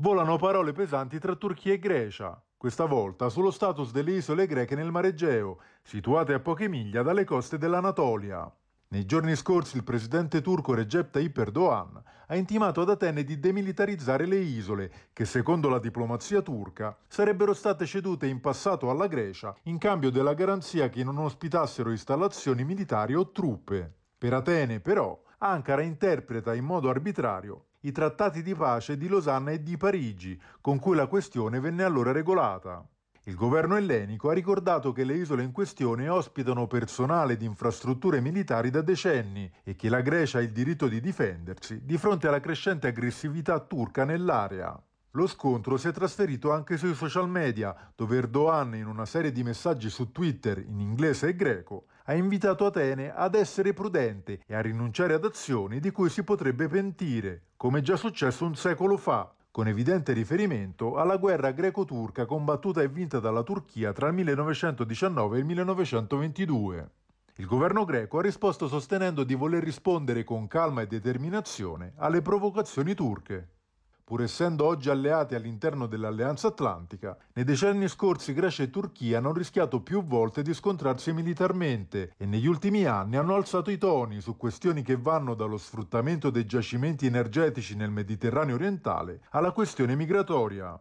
Volano parole pesanti tra Turchia e Grecia, questa volta sullo status delle isole greche nel Mar Egeo, situate a poche miglia dalle coste dell'Anatolia. Nei giorni scorsi il presidente turco Recep Tayyip Erdogan ha intimato ad Atene di demilitarizzare le isole, che secondo la diplomazia turca sarebbero state cedute in passato alla Grecia in cambio della garanzia che non ospitassero installazioni militari o truppe. Per Atene, però, Ankara interpreta in modo arbitrario i trattati di pace di Losanna e di Parigi, con cui la questione venne allora regolata. Il governo ellenico ha ricordato che le isole in questione ospitano personale di infrastrutture militari da decenni e che la Grecia ha il diritto di difendersi di fronte alla crescente aggressività turca nell'area. Lo scontro si è trasferito anche sui social media, dove Erdogan, in una serie di messaggi su Twitter in inglese e greco, ha invitato Atene ad essere prudente e a rinunciare ad azioni di cui si potrebbe pentire, come già successo un secolo fa, con evidente riferimento alla guerra greco-turca combattuta e vinta dalla Turchia tra il 1919 e il 1922. Il governo greco ha risposto sostenendo di voler rispondere con calma e determinazione alle provocazioni turche. Pur essendo oggi alleati all'interno dell'Alleanza Atlantica, nei decenni scorsi Grecia e Turchia hanno rischiato più volte di scontrarsi militarmente e negli ultimi anni hanno alzato i toni su questioni che vanno dallo sfruttamento dei giacimenti energetici nel Mediterraneo orientale alla questione migratoria.